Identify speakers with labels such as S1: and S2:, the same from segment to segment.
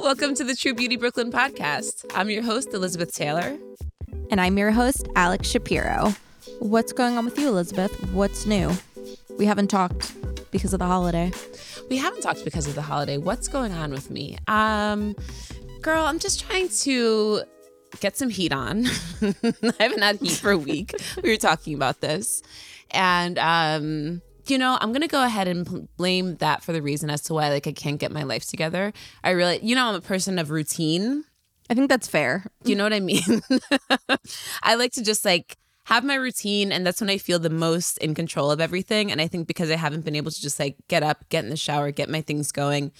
S1: Welcome to the True Beauty Brooklyn podcast. I'm your host, Elizabeth Taylor.
S2: And I'm your host, Alex Shapiro. What's going on with you, Elizabeth? What's new? We haven't talked because of the holiday.
S1: We haven't talked because of the holiday. What's going on with me? Um, girl, I'm just trying to get some heat on. I haven't had heat for a week. we were talking about this. And um you know, I'm gonna go ahead and blame that for the reason as to why like I can't get my life together. I really, you know, I'm a person of routine.
S2: I think that's fair.
S1: Do you know what I mean? I like to just like have my routine, and that's when I feel the most in control of everything. And I think because I haven't been able to just like get up, get in the shower, get my things going,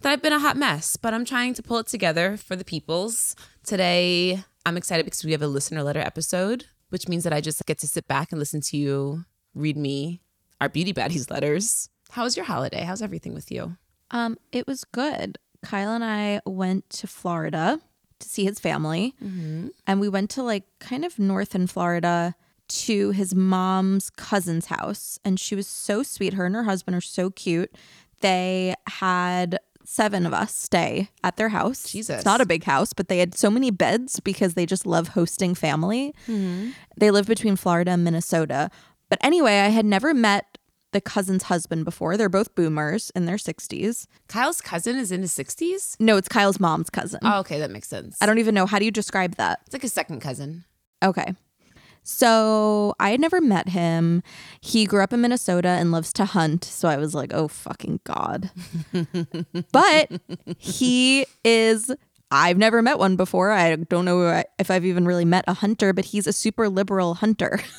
S1: that I've been a hot mess. But I'm trying to pull it together for the peoples today. I'm excited because we have a listener letter episode, which means that I just get to sit back and listen to you read me our beauty baddies letters. How was your holiday? How's everything with you?
S2: Um, it was good. Kyle and I went to Florida to see his family, mm-hmm. and we went to like kind of north in Florida to his mom's cousin's house, and she was so sweet. Her and her husband are so cute. They had seven of us stay at their house.
S1: Jesus.
S2: It's not a big house, but they had so many beds because they just love hosting family. Mm-hmm. They live between Florida and Minnesota. But anyway, I had never met the cousin's husband before. They're both boomers in their 60s.
S1: Kyle's cousin is in his 60s?
S2: No, it's Kyle's mom's cousin.
S1: Oh, okay, that makes sense.
S2: I don't even know. How do you describe that?
S1: It's like a second cousin.
S2: Okay. So I had never met him. He grew up in Minnesota and loves to hunt. So I was like, oh, fucking God. but he is, I've never met one before. I don't know if I've even really met a hunter, but he's a super liberal hunter.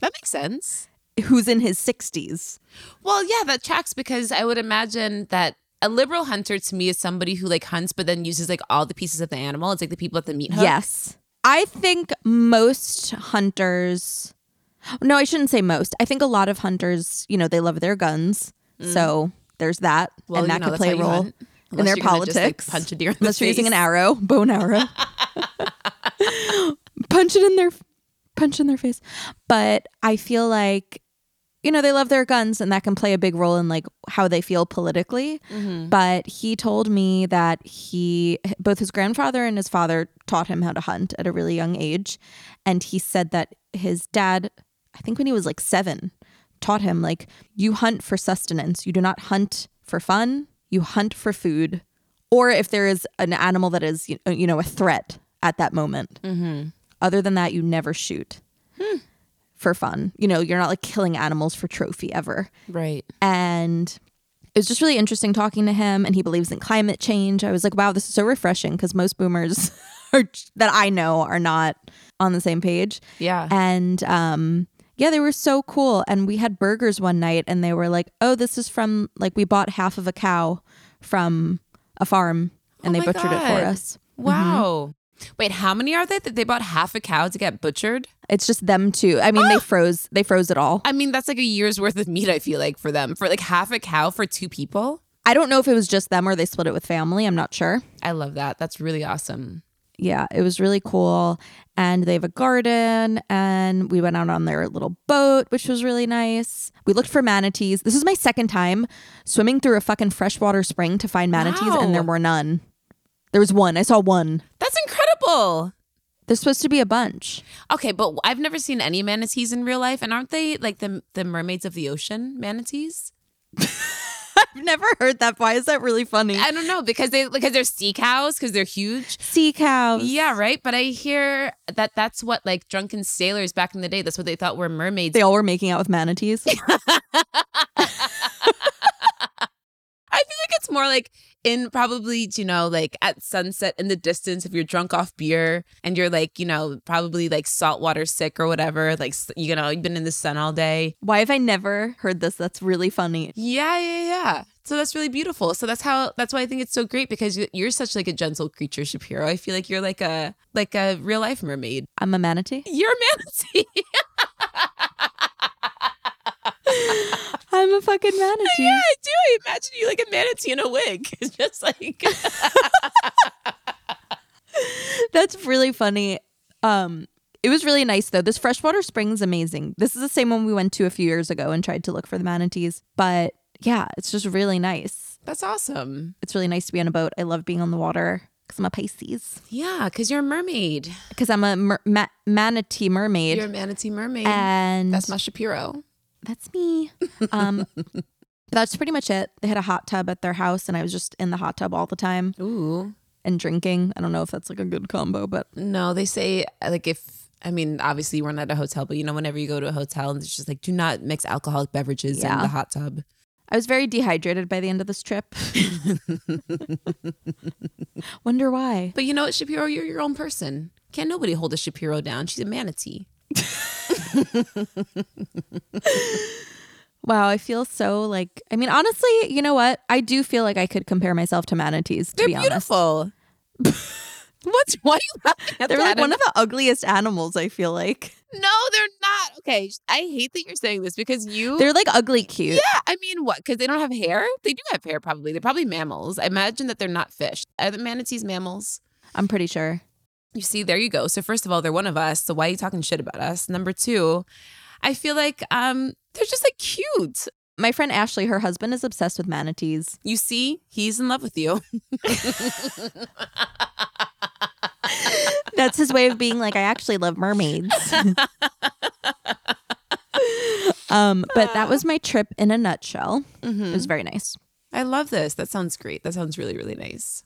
S1: That makes sense
S2: who's in his 60s.
S1: Well, yeah, that tracks because I would imagine that a liberal hunter to me is somebody who like hunts but then uses like all the pieces of the animal. It's like the people at the meat hook.
S2: Yes. I think most hunters No, I shouldn't say most. I think a lot of hunters, you know, they love their guns. Mm. So there's that
S1: well,
S2: and that
S1: know,
S2: could play a role in their politics. Just, like,
S1: punch a deer
S2: Unless
S1: the
S2: you're using an arrow, bone arrow. punch it in their punch in their face. But I feel like you know, they love their guns and that can play a big role in like how they feel politically. Mm-hmm. But he told me that he, both his grandfather and his father taught him how to hunt at a really young age. And he said that his dad, I think when he was like seven, taught him like, you hunt for sustenance. You do not hunt for fun, you hunt for food. Or if there is an animal that is, you know, a threat at that moment. Mm-hmm. Other than that, you never shoot. Hmm for fun. You know, you're not like killing animals for trophy ever.
S1: Right.
S2: And it was just really interesting talking to him and he believes in climate change. I was like, wow, this is so refreshing because most boomers are, that I know are not on the same page.
S1: Yeah.
S2: And um yeah, they were so cool and we had burgers one night and they were like, "Oh, this is from like we bought half of a cow from a farm and oh they butchered God. it for us."
S1: Wow. Mm-hmm. Wait, how many are they that they bought half a cow to get butchered?
S2: It's just them two. I mean, they ah! froze. They froze it all.
S1: I mean, that's like a year's worth of meat. I feel like for them for like half a cow for two people.
S2: I don't know if it was just them or they split it with family. I'm not sure.
S1: I love that. That's really awesome.
S2: Yeah, it was really cool. And they have a garden, and we went out on their little boat, which was really nice. We looked for manatees. This is my second time swimming through a fucking freshwater spring to find manatees, wow. and there were none. There was one. I saw one.
S1: That's incredible.
S2: There's supposed to be a bunch.
S1: Okay, but I've never seen any manatees in real life, and aren't they like the the mermaids of the ocean manatees?
S2: I've never heard that. Why is that really funny?
S1: I don't know because they because they're sea cows because they're huge.
S2: Sea cows.
S1: Yeah, right. But I hear that that's what like drunken sailors back in the day. That's what they thought were mermaids.
S2: They all were making out with manatees.
S1: I feel like it's more like in probably, you know, like at sunset in the distance, if you're drunk off beer and you're like, you know, probably like saltwater sick or whatever, like, you know, you've been in the sun all day.
S2: Why have I never heard this? That's really funny.
S1: Yeah, yeah, yeah. So that's really beautiful. So that's how, that's why I think it's so great because you- you're such like a gentle creature, Shapiro. I feel like you're like a, like a real life mermaid.
S2: I'm a manatee.
S1: You're a manatee.
S2: I'm a fucking manatee.
S1: yeah, I do. I imagine you like a manatee in a wig. It's just like,
S2: That's really funny. Um, it was really nice though. This freshwater spring is amazing. This is the same one we went to a few years ago and tried to look for the manatees. But yeah, it's just really nice.
S1: that's awesome.
S2: It's really nice to be on a boat. I love being on the water because I'm a Pisces.
S1: Yeah, because you're a mermaid.
S2: Because I'm a mer- ma- manatee mermaid.
S1: You're a manatee mermaid.
S2: and
S1: That's my Shapiro.
S2: That's me. Um, that's pretty much it. They had a hot tub at their house, and I was just in the hot tub all the time
S1: Ooh.
S2: and drinking. I don't know if that's like a good combo, but
S1: No, they say like if I mean obviously we're not at a hotel, but you know whenever you go to a hotel and it's just like do not mix alcoholic beverages in the hot tub.
S2: I was very dehydrated by the end of this trip. Wonder why.
S1: But you know what, Shapiro, you're your own person. Can't nobody hold a Shapiro down. She's a manatee.
S2: Wow, I feel so like. I mean, honestly, you know what? I do feel like I could compare myself to manatees. To
S1: They're
S2: be
S1: beautiful. What's why are you
S2: they're like one of the ugliest animals. I feel like
S1: No, they're not. Okay, I hate that you're saying this because you
S2: they're like ugly cute.
S1: Yeah, I mean, what? Because they don't have hair? They do have hair, probably. They're probably mammals. I imagine that they're not fish. Are the manatees mammals?
S2: I'm pretty sure.
S1: You see, there you go. So first of all, they're one of us. So why are you talking shit about us? Number two, I feel like um they're just like cute.
S2: My friend Ashley, her husband is obsessed with manatees.
S1: You see, he's in love with you.
S2: That's his way of being like, I actually love mermaids. um, but that was my trip in a nutshell. It was very nice.
S1: I love this. That sounds great. That sounds really, really nice.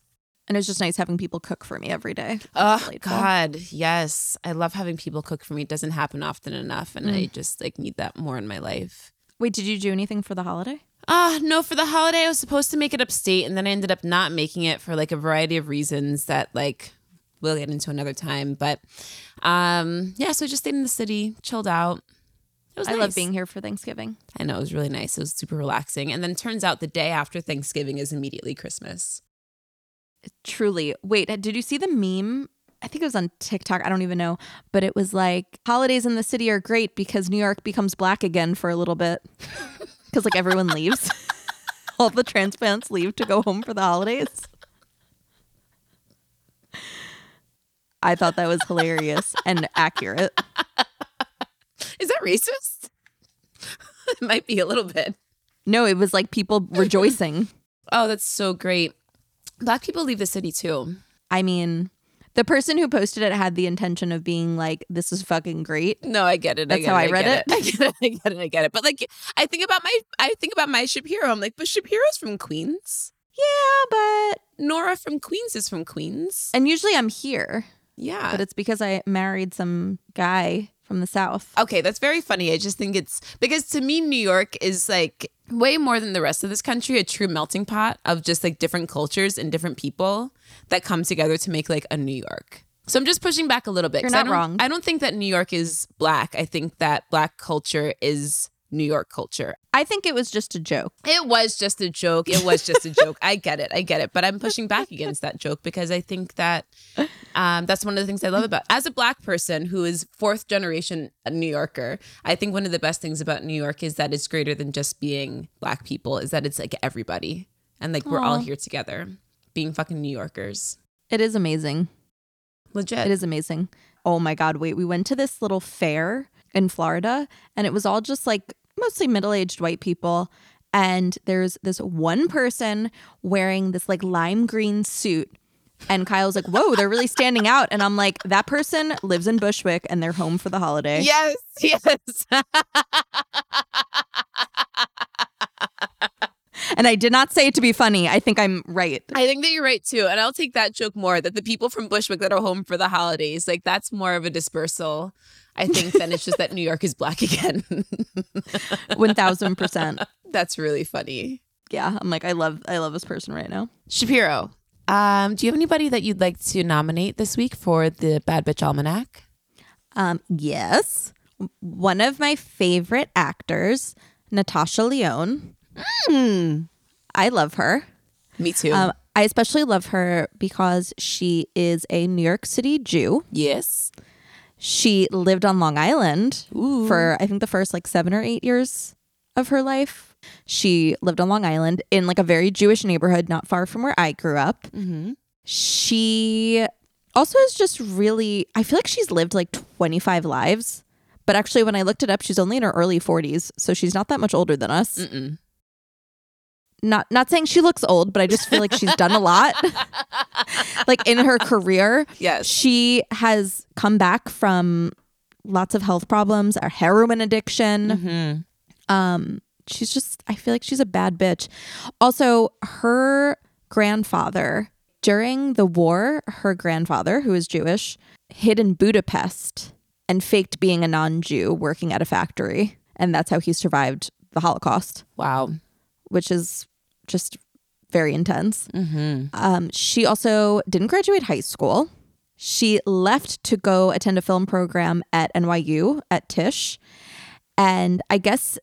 S2: And it's just nice having people cook for me every day.
S1: Oh
S2: Delightful.
S1: God, yes. I love having people cook for me. It doesn't happen often enough, and I just like need that more in my life.
S2: Wait, did you do anything for the holiday?
S1: Ah, no, for the holiday I was supposed to make it upstate and then I ended up not making it for like a variety of reasons that like we'll get into another time. But um yeah, so I just stayed in the city, chilled out. It was
S2: I love being here for Thanksgiving.
S1: I know, it was really nice. It was super relaxing. And then turns out the day after Thanksgiving is immediately Christmas.
S2: Truly. Wait, uh, did you see the meme? I think it was on TikTok. I don't even know. But it was like, holidays in the city are great because New York becomes black again for a little bit. Because like everyone leaves. All the transplants leave to go home for the holidays. I thought that was hilarious and accurate.
S1: Is that racist? it might be a little bit.
S2: No, it was like people rejoicing.
S1: Oh, that's so great. Black people leave the city too.
S2: I mean, the person who posted it had the intention of being like, this is fucking great.
S1: No, I get it.
S2: That's
S1: I get
S2: how
S1: it,
S2: I read
S1: get
S2: it.
S1: I get it. I get it. I get it. But like, I think about my, I think about my Shapiro. I'm like, but Shapiro's from Queens.
S2: Yeah, but.
S1: Nora from Queens is from Queens.
S2: And usually I'm here,
S1: Yeah.
S2: but it's because I married some guy from the South.
S1: okay, that's very funny. I just think it's because to me, New York is like way more than the rest of this country, a true melting pot of just like different cultures and different people that come together to make like a New York. So I'm just pushing back a little bit.
S2: You're
S1: I
S2: not
S1: don't-
S2: wrong.
S1: I don't think that New York is black. I think that black culture is New York culture.
S2: I think it was just a joke.
S1: It was just a joke. It was just a joke. I get it. I get it. But I'm pushing back against that joke because I think that um, that's one of the things I love about as a black person who is fourth generation New Yorker. I think one of the best things about New York is that it's greater than just being black people. Is that it's like everybody and like we're all here together, being fucking New Yorkers.
S2: It is amazing.
S1: Legit.
S2: It is amazing. Oh my God, wait. We went to this little fair in Florida and it was all just like mostly middle aged white people. And there's this one person wearing this like lime green suit. And Kyle's like, whoa, they're really standing out. And I'm like, that person lives in Bushwick and they're home for the holiday.
S1: Yes, yes.
S2: And I did not say it to be funny. I think I'm right.
S1: I think that you're right too. And I'll take that joke more that the people from Bushwick that are home for the holidays, like that's more of a dispersal, I think, then it's just that New York is black again.
S2: 1000%.
S1: that's really funny.
S2: Yeah, I'm like I love I love this person right now.
S1: Shapiro, um, do you have anybody that you'd like to nominate this week for the Bad Bitch Almanac?
S2: Um, yes. One of my favorite actors, Natasha Lyonne. I love her.
S1: Me too.
S2: Um, I especially love her because she is a New York City Jew.
S1: yes.
S2: She lived on Long Island for I think the first like seven or eight years of her life. She lived on Long Island in like a very Jewish neighborhood not far from where I grew up. Mm-hmm. She also is just really, I feel like she's lived like 25 lives. But actually, when I looked it up, she's only in her early 40s. So she's not that much older than us.
S1: Mm-mm.
S2: Not not saying she looks old, but I just feel like she's done a lot. like in her career.
S1: Yes.
S2: She has come back from lots of health problems, a heroin addiction.
S1: Mm-hmm.
S2: Um, she's just I feel like she's a bad bitch. Also, her grandfather during the war, her grandfather, who is Jewish, hid in Budapest and faked being a non-Jew working at a factory, and that's how he survived the Holocaust,
S1: Wow.
S2: which is just very intense.
S1: Mm-hmm.
S2: Um, she also didn't graduate high school. She left to go attend a film program at NYU at Tisch. And I guess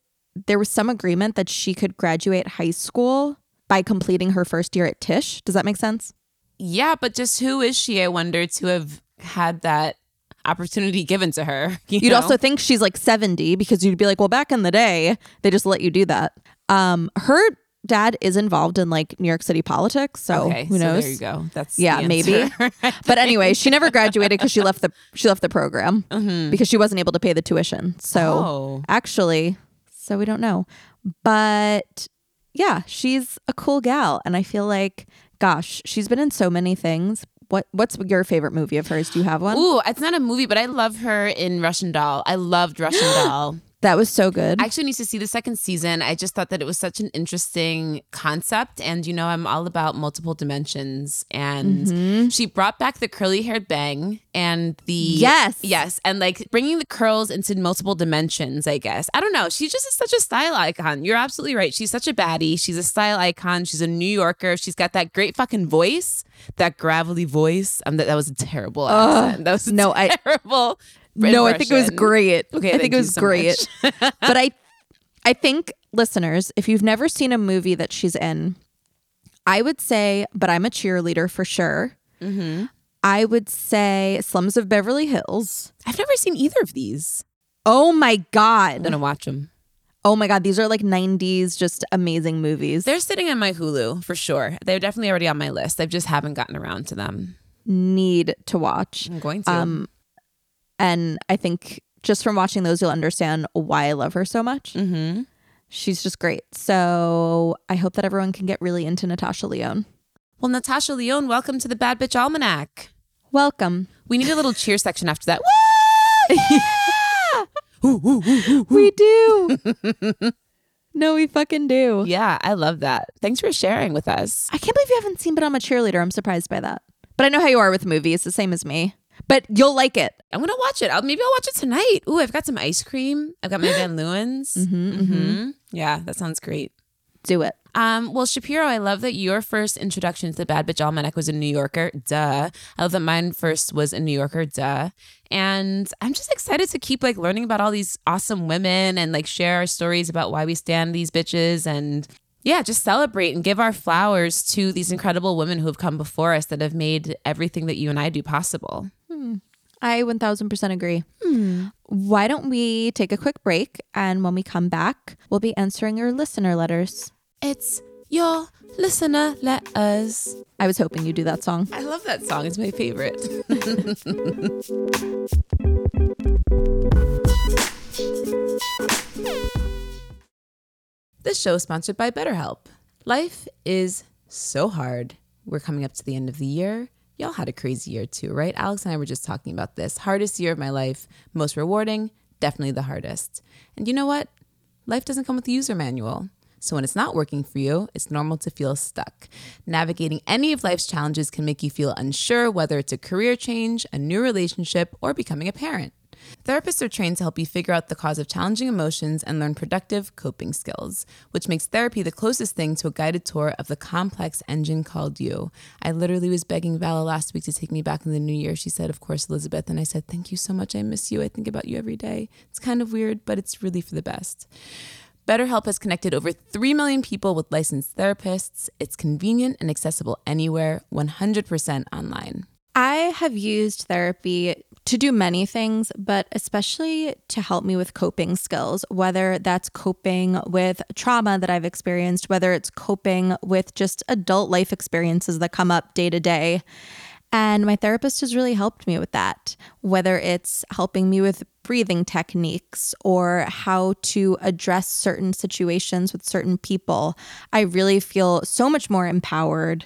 S2: there was some agreement that she could graduate high school by completing her first year at Tisch. Does that make sense?
S1: Yeah, but just who is she? I wonder to have had that opportunity given to her. you
S2: You'd
S1: know?
S2: also think she's like 70 because you'd be like, well, back in the day, they just let you do that. Um, her dad is involved in like New York City politics. So
S1: okay,
S2: who
S1: so
S2: knows?
S1: there you go. That's
S2: Yeah, maybe. but anyway, she never graduated because she left the she left the program mm-hmm. because she wasn't able to pay the tuition. So
S1: Oh.
S2: actually, so we don't know. But yeah, she's a cool gal, and I feel like, gosh, she's been in so many things. What What's your favorite movie of hers? Do you have one?
S1: Ooh, it's not a movie, but I love her in Russian Doll. I loved Russian Doll.
S2: That was so good.
S1: I actually need to see the second season. I just thought that it was such an interesting concept. And, you know, I'm all about multiple dimensions. And
S2: Mm-hmm.
S1: she brought back the curly haired bang and the.
S2: Yes.
S1: Yes. And like bringing the curls into multiple dimensions, I guess. I don't know. She just is such a style icon. You're absolutely right. She's such a baddie. She's a style icon. She's a New Yorker. She's got that great fucking voice, that gravelly voice. Um, that, that was a terrible accent. That was
S2: no, I- no, I think it was great.
S1: Okay,
S2: I think it was
S1: so
S2: great.
S1: much.
S2: but I, I think listeners, if you've never seen a movie that she's in, I would say, but I'm a cheerleader for sure.
S1: Mm-hmm.
S2: I would say Slums of Beverly Hills.
S1: I've never seen either of these.
S2: Oh my god!
S1: I'm gonna watch them.
S2: Oh my god! These are like '90s, just amazing movies.
S1: They're sitting on my Hulu for sure. They're definitely already on my list. I just haven't gotten around to them.
S2: need to watch.
S1: I'm going to.
S2: Um, and I think just from watching those, you'll understand why I love her so much.
S1: mm-hmm.
S2: She's just great. So I hope that everyone can get really into Natasha Lyonne.
S1: Well, Natasha Lyonne, welcome to the Bad Bitch Almanac.
S2: Welcome.
S1: We need a little cheer section after that.
S2: We do. no, we fucking do.
S1: Yeah, I love that. Thanks for sharing with us.
S2: I can't believe you haven't seen But I'm a Cheerleader. I'm surprised by that. But I know how you are with movies, the same as me. But you'll like it.
S1: I'm gonna watch it. I'll, maybe I'll watch it tonight. Ooh, I've got some ice cream. I've got my Van Leeuwens. Mm-hmm, Yeah, that sounds great.
S2: Do it.
S1: Um, well, Shapiro, I love that your first introduction to the Bad Bitch Almanac was a New Yorker. Duh. I love that mine first was a New Yorker. Duh. And I'm just excited to keep like learning about all these awesome women and like share our stories about why we stand these bitches and yeah, just celebrate and give our flowers to these incredible women who have come before us that have made everything that you and I do possible.
S2: I 1000% agree. Hmm. Why don't we take a quick break? And when we come back, we'll be answering your listener letters.
S1: It's your listener letters.
S2: I was hoping you'd do that song.
S1: I love that song. It's my favorite. this show is sponsored by BetterHelp. Life is so hard. We're coming up to the end of the year. Y'all had a crazy year too, right? Alex and I were just talking about this. Hardest year of my life, most rewarding, definitely the hardest. And you know what? Life doesn't come with a user manual. So when it's not working for you, it's normal to feel stuck. Navigating any of life's challenges can make you feel unsure whether it's a career change, a new relationship, or becoming a parent. Therapists are trained to help you figure out the cause of challenging emotions and learn productive coping skills, which makes therapy the closest thing to a guided tour of the complex engine called you. I literally was begging Vala last week to take me back in the new year. She said, Of course, Elizabeth. And I said, Thank you so much. I miss you. I think about you every day. It's kind of weird, but it's really for the best. BetterHelp has connected over 3 million people with licensed therapists. It's convenient and accessible anywhere, 100% online.
S2: I have used therapy to do many things, but especially to help me with coping skills, whether that's coping with trauma that I've experienced, whether it's coping with just adult life experiences that come up day to day. And my therapist has really helped me with that, whether it's helping me with breathing techniques or how to address certain situations with certain people. I really feel so much more empowered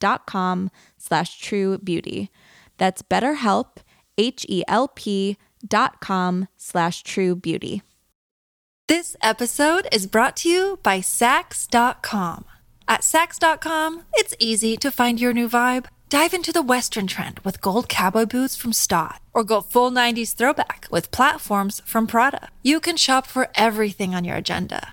S2: dot com slash true beauty. That's betterhelp, H-E-L-P dot com slash true beauty.
S3: This episode is brought to you by Saks.com. At Saks.com, it's easy to find your new vibe. Dive into the Western trend with gold cowboy boots from Staud, or go full 90s throwback with platforms from Prada. You can shop for everything on your agenda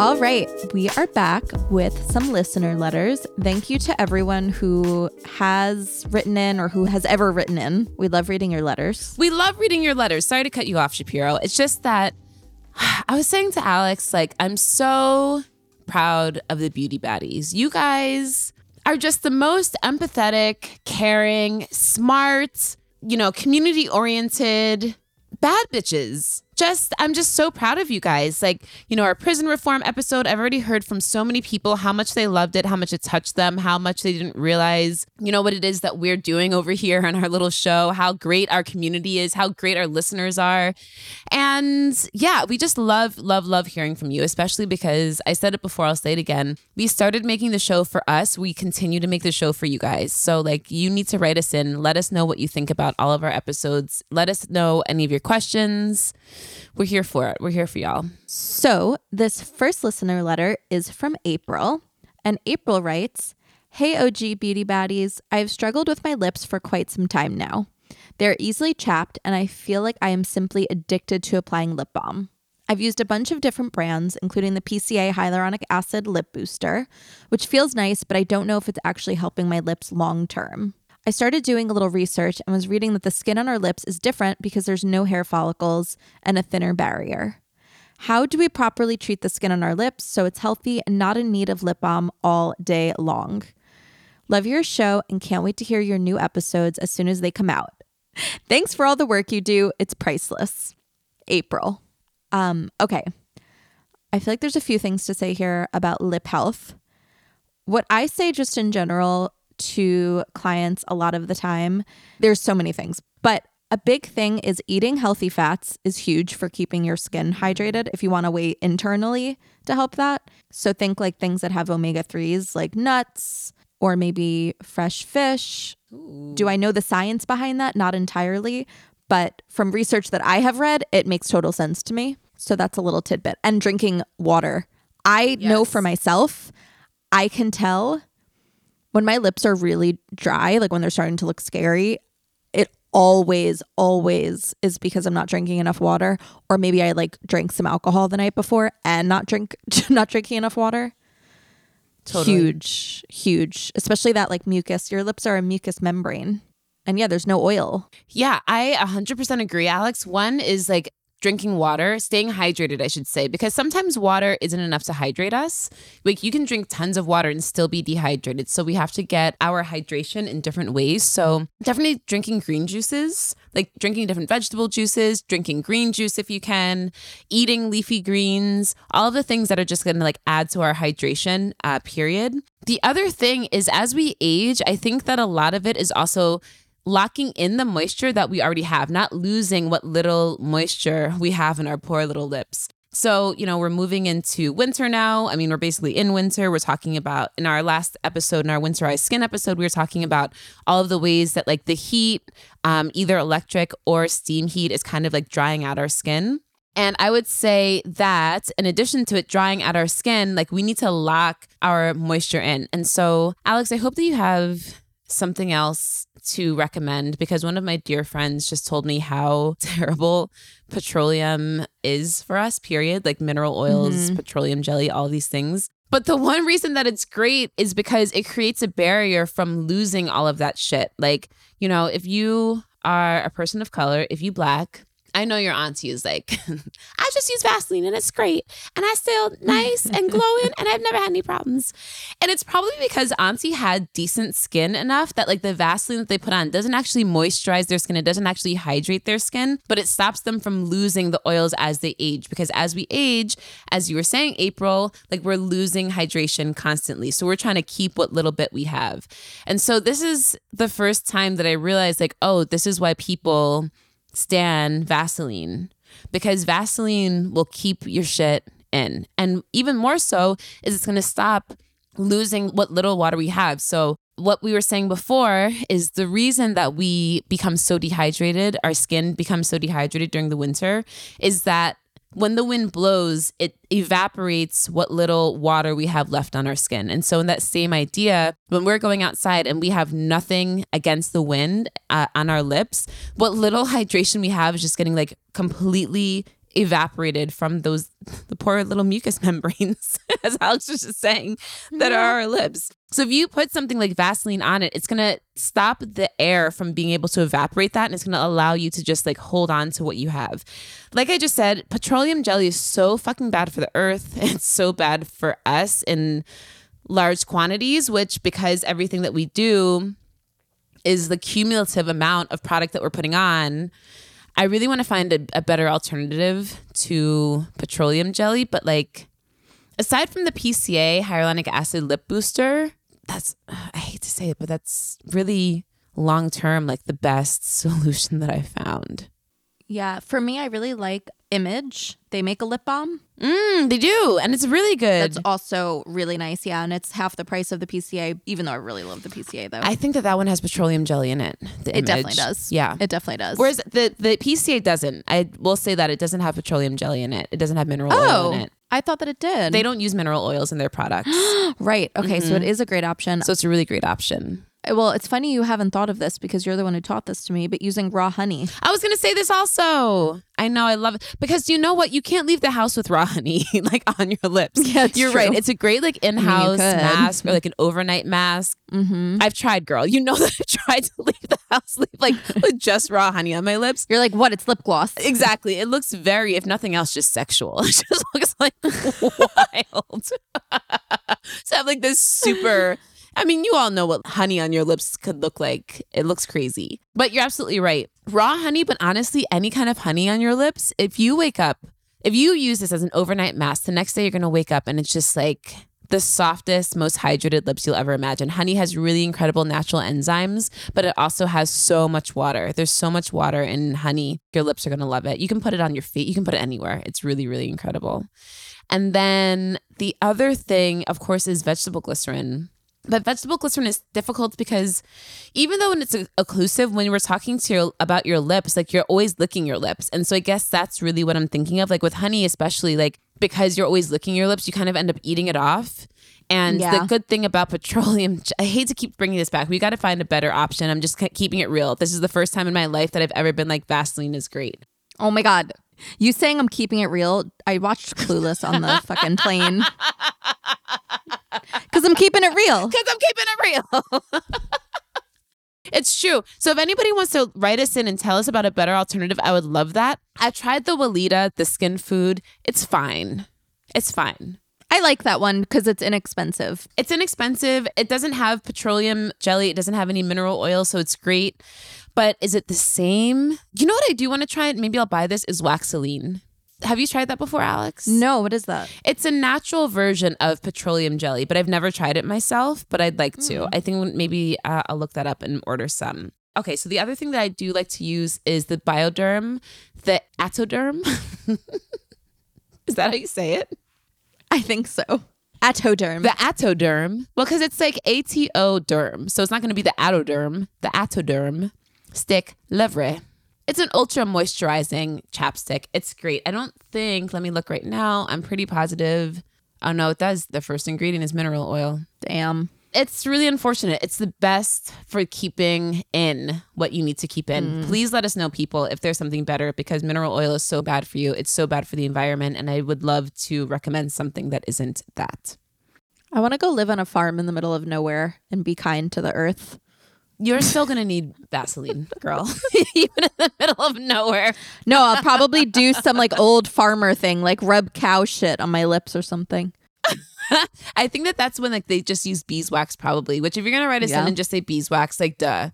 S2: All right, we are back with some listener letters. Thank you to everyone who has written in or who has ever written in. We love reading your letters.
S1: We love reading your letters. Sorry to cut you off, Shapiro. It's just that I was saying to Alex, like, I'm so proud of the beauty baddies. You guys are just the most empathetic, caring, smart, you know, community oriented bad bitches just I'm just so proud of you guys. Like, you know, our prison reform episode, I've already heard from so many people how much they loved it, how much it touched them, how much they didn't realize, you know, what it is that we're doing over here on our little show, how great our community is, how great our listeners are. And yeah, we just love, love, love hearing from you, especially because I said it before, I'll say it again. We started making the show for us. We continue to make the show for you guys. So, like, you need to write us in. Let us know what you think about all of our episodes. Let us know any of your questions we're here for it. We're here for y'all.
S2: So, this first listener letter is from April, and April writes Hey, OG Beauty Baddies, I've struggled with my lips for quite some time now. They're easily chapped, and I feel like I am simply addicted to applying lip balm. I've used a bunch of different brands, including the PCA Hyaluronic Acid Lip Booster, which feels nice, but I don't know if it's actually helping my lips long term. I started doing a little research and was reading that the skin on our lips is different because there's no hair follicles and a thinner barrier. How do we properly treat the skin on our lips so it's healthy and not in need of lip balm all day long? Love your show and can't wait to hear your new episodes as soon as they come out. Thanks for all the work you do. It's priceless. April. Um, okay. I feel like there's a few things to say here about lip health. What I say just in general to clients a lot of the time. There's so many things, but a big thing is eating healthy fats is huge for keeping your skin hydrated if you want to wait internally to help that. So think like things that have omega 3s like nuts or maybe fresh fish. Ooh. Do I know the science behind that? Not entirely, but from research that I have read, it makes total sense to me. So that's a little tidbit. And drinking water. I know for myself, I can tell when my lips are really dry, like when they're starting to look scary, it always, always is because I'm not drinking enough water. Or maybe I like drank some alcohol the night before and not drink not drinking enough water.
S1: Totally.
S2: Huge, huge. Especially that like mucus. Your lips are a mucus membrane. And yeah, there's no oil.
S1: Yeah, I 100% agree, Alex. One is like drinking water, staying hydrated, I should say, because sometimes water isn't enough to hydrate us. Like you can drink tons of water and still be dehydrated. So we have to get our hydration in different ways. So definitely drinking green juices, like drinking different vegetable juices, drinking green juice if you can, eating leafy greens, all of the things that are just going to like add to our hydration uh, period. The other thing is as we age, I think that a lot of it is also locking in the moisture that we already have, not losing what little moisture we have in our poor little lips. So, you know, we're moving into winter now. I mean, we're basically in winter. We're talking about in our last episode, in our winterized skin episode, we were talking about all of the ways that like the heat, um, either electric or steam heat, is kind of like drying out our skin. And I would say that in addition to it drying out our skin, like we need to lock our moisture in. And so, Alex, I hope that you have something else to recommend because one of my dear friends just told me how terrible petroleum is for us, period. Like mineral oils, mm-hmm. petroleum jelly, all these things. But the one reason that it's great is because it creates a barrier from losing all of that shit. Like, you know, if you are a person of color, if you black, I know your auntie is like, I just use Vaseline and it's great. And I still nice and glowing and I've never had any problems. And it's probably because auntie had decent skin enough that like the Vaseline that they put on doesn't actually moisturize their skin. It doesn't actually hydrate their skin, but it stops them from losing the oils as they age. Because as we age, as you were saying, April, like we're losing hydration constantly. So we're trying to keep what little bit we have. And so this is the first time that I realized like, oh, this is why people stan Vaseline because Vaseline will keep your shit in. And even more so is it's going to stop losing what little water we have. So what we were saying before is the reason that we become so dehydrated, our skin becomes so dehydrated during the winter is that when the wind blows, it evaporates what little water we have left on our skin. And so, in that same idea, when we're going outside and we have nothing against the wind uh, on our lips, what little hydration we have is just getting like completely evaporated from those the poor little mucous membranes as alex was just saying that are mm-hmm. our lips. So if you put something like vaseline on it it's going to stop the air from being able to evaporate that and it's going to allow you to just like hold on to what you have. Like i just said petroleum jelly is so fucking bad for the earth. It's so bad for us in large quantities which because everything that we do is the cumulative amount of product that we're putting on I really want to find a, a better alternative to petroleum jelly, but like aside from the PCA hyaluronic acid lip booster, that's I hate to say it, but that's really long term like the best solution that I found.
S2: Yeah, for me, I really like Image. They make a lip balm.
S1: Mm, they do, and it's really good.
S2: That's also really nice. Yeah, and it's half the price of the PCA. Even though I really love the PCA, though.
S1: I think that that one has petroleum jelly in it. The
S2: it definitely does.
S1: Yeah.
S2: it definitely does.
S1: Whereas the the PCA doesn't. I will say that it doesn't have petroleum jelly in it. It doesn't have mineral oil
S2: oh,
S1: in it.
S2: I thought that it did.
S1: They don't use mineral oils in their products.
S2: right. Okay, so it is a great option.
S1: so it's a really great option.
S2: Well, it's funny you haven't thought of this because you're the one who taught this to me. But using raw honey.
S1: I was gonna say this also. I know I love it because you know what? You can't leave the house with raw honey like on your lips.
S2: Yeah,
S1: you're
S2: true.
S1: right. It's a great like in-house
S2: could.
S1: mask or like an overnight mask.
S2: Mm-hmm.
S1: I've tried, girl. You know that I've tried to leave the house leave, like with just raw honey on my lips.
S2: You're like, what? It's lip gloss.
S1: Exactly. It looks very, if nothing else, just sexual. It just looks like wild. so I have like this super. I mean, you all know what honey on your lips could look like. It looks crazy. But you're absolutely right. Raw honey, but honestly, any kind of honey on your lips, if you wake up, if you use this as an overnight mask, the next day you're going to wake up and it's just like the softest, most hydrated lips you'll ever imagine. Honey has really incredible natural enzymes, but it also has so much water. There's so much water in honey. Your lips are going to love it. You can put it on your feet, you can put it anywhere. It's really, really incredible. And then the other thing, of course, is vegetable glycerin. But vegetable glycerin is difficult because even though when it's occlusive, when we're talking to your, about your lips, like you're always licking your lips. And so I guess that's really what I'm thinking of. Like with honey, especially, like because you're always licking your lips, you kind of end up eating it off. And
S2: Yeah.
S1: the good thing about petroleum, I hate to keep bringing this back. We got to find a better option. I'm just keeping it real. This is the first time in my life that I've ever been like Vaseline is great.
S2: Oh my god. You saying I'm keeping it real? I watched Clueless on the fucking plane. Cuz I'm keeping it real.
S1: Because I'm keeping it real. it's true. So if anybody wants to write us in and tell us about a better alternative, I would love that. I tried the Weleda, the skin food. It's fine. It's fine.
S2: I like that one cuz it's inexpensive.
S1: It's inexpensive. It doesn't have petroleum jelly. It doesn't have any mineral oil, so it's great. But is it the same? You know what I do want to try? Maybe I'll buy this. Is Waxelene. Have you tried that before, Alex?
S2: No, what is that?
S1: It's a natural version of petroleum jelly, but I've never tried it myself, but I'd like to. I think maybe uh, I'll look that up and order some. Okay, so the other thing that I do like to use is the Bioderm, the Atoderm. is that how you say it?
S2: I think so. Atoderm.
S1: The Atoderm. Well, because it's like A T O derm. So it's not going to be the Atoderm, the Atoderm stick levre. It's an ultra moisturizing chapstick. It's great. I don't think, let me look right now. I'm pretty positive. Oh, no, it does. The first ingredient is mineral oil.
S2: Damn.
S1: It's really unfortunate. It's the best for keeping in what you need to keep in. Mm. Please let us know, people, if there's something better because mineral oil is so bad for you. It's so bad for the environment. And I would love to recommend something that isn't that.
S2: I want to go live on a farm in the middle of nowhere and be kind to the earth.
S1: You're still gonna need Vaseline, girl. Even in the middle of nowhere.
S2: No, I'll probably do some like old farmer thing, like rub cow shit on my lips or something.
S1: I think that that's when like they just use beeswax, probably. Which if you're gonna write a
S2: Yeah.
S1: and just say beeswax, like duh,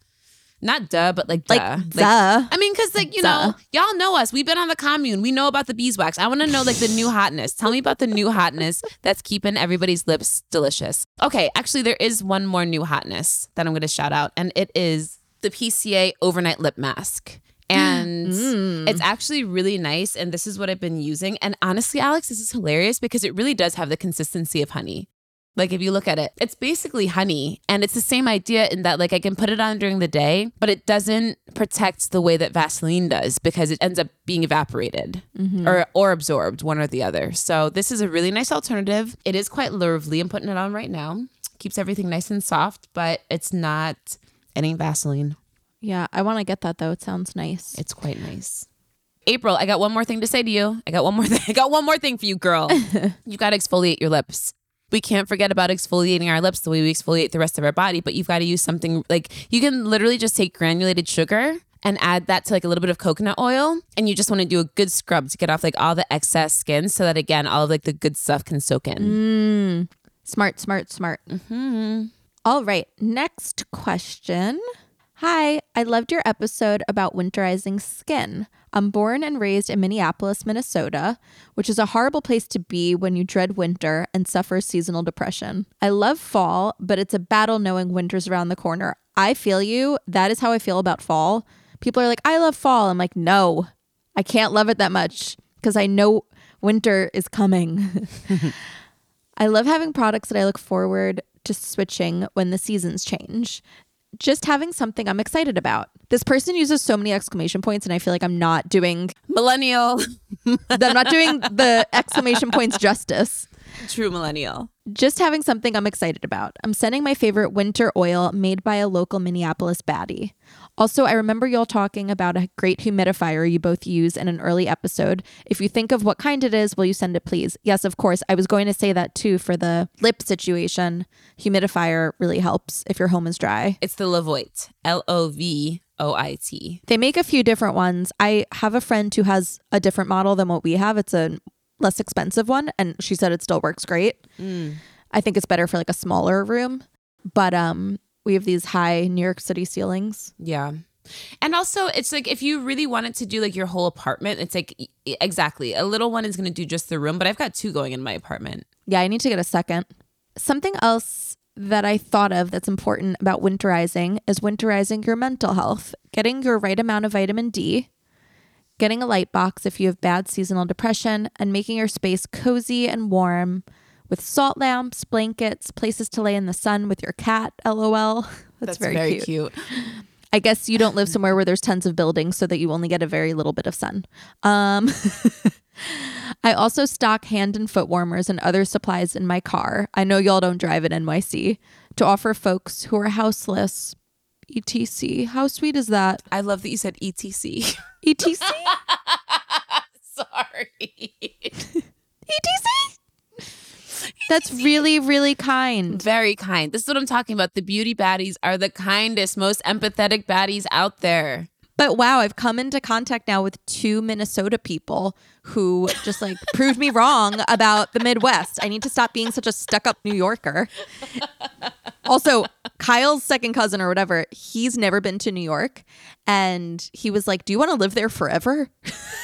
S1: not duh, but like
S2: Like,
S1: duh.
S2: duh.
S1: I mean, because like you know, y'all know us. We've been on the commune. We know about the beeswax. I want to know like the new hotness. Tell me about the new hotness that's keeping everybody's lips delicious. Okay, actually, there is one more new hotness that I'm going to shout out, and it is the PCA overnight lip mask. Mm, and mm. it's actually really nice. And this is what I've been using. And honestly, Alex, this is hilarious because it really does have the consistency of honey. Like if you look at it, it's basically honey and it's the same idea in that like I can put it on during the day, but it doesn't protect the way that Vaseline does because it ends up being evaporated mm-hmm. or or absorbed, one or the other. So this is a really nice alternative. It is quite lovely. I'm putting it on right now. Keeps everything nice and soft, but it's not it ain't Vaseline.
S2: Yeah, I want to get that though. It sounds nice.
S1: It's quite nice. April, I got one more thing to say to you. I got one more thing. I got one more thing for you, girl. you got to exfoliate your lips. We can't forget about exfoliating our lips the way we exfoliate the rest of our body, but you've got to use something like you can literally just take granulated sugar and add that to like a little bit of coconut oil and you just want to do a good scrub to get off like all the excess skin so that again all of like the good stuff can soak in. Mm.
S2: Smart, smart, smart. Mm-hmm. All right. Next question. Hi, I loved your episode about winterizing skin. I'm born and raised in Minneapolis, Minnesota, which is a horrible place to be when you dread winter and suffer seasonal depression. I love fall, but it's a battle knowing winter's around the corner. I feel you. That is how I feel about fall. People are like, I love fall. I'm like, no, I can't love it that much because I know winter is coming. I love having products that I look forward to switching when the seasons change. Just having something I'm excited about. This person uses so many exclamation points, and I feel like I'm not doing
S1: Millennial,
S2: I'm not doing the exclamation points justice.
S1: true millennial.
S2: Just having something I'm excited about. I'm sending my favorite winter oil made by a local Minneapolis baddie. Also, I remember y'all talking about a great humidifier you both use in an early episode. If you think of what kind it is, will you send it, please? Yes, of course. I was going to say that too for the lip situation. Humidifier really helps if your home is dry.
S1: It's the Levoit, L O V O I T.
S2: They make a few different ones. I have a friend who has a different model than what we have. It's a less expensive one, and she said it still works great. I think it's better for like a smaller room, but um, we have these high New York City ceilings.
S1: Yeah. And also, it's like if you really wanted to do like your whole apartment, it's like exactly a little one is going to do just the room, but I've got two going in my apartment.
S2: Yeah, I need to get a second. Something else that I thought of that's important about winterizing is winterizing your mental health, getting your right amount of vitamin D, getting a light box if you have bad seasonal depression, and making your space cozy and warm with salt lamps, blankets, places to lay in the sun with your cat. LOL. That's,
S1: That's
S2: very, cute. I guess you don't live somewhere where there's tons of buildings so that you only get a very little bit of sun. Um, I also stock hand and foot warmers and other supplies in my car. I know y'all don't drive in NYC to offer folks who are houseless. ETC. How sweet is that?
S1: I love that you said ETC.
S2: ETC?
S1: Sorry.
S2: ETC? That's really, really kind.
S1: Very kind. This is what I'm talking about. The beauty baddies are the kindest, most empathetic baddies out there.
S2: But wow, I've come into contact now with two Minnesota people who just like proved me wrong about the Midwest. I need to stop being such a stuck up New Yorker. Also, Kyle's second cousin or whatever, he's never been to New York. And he was like, Do you want to live there forever?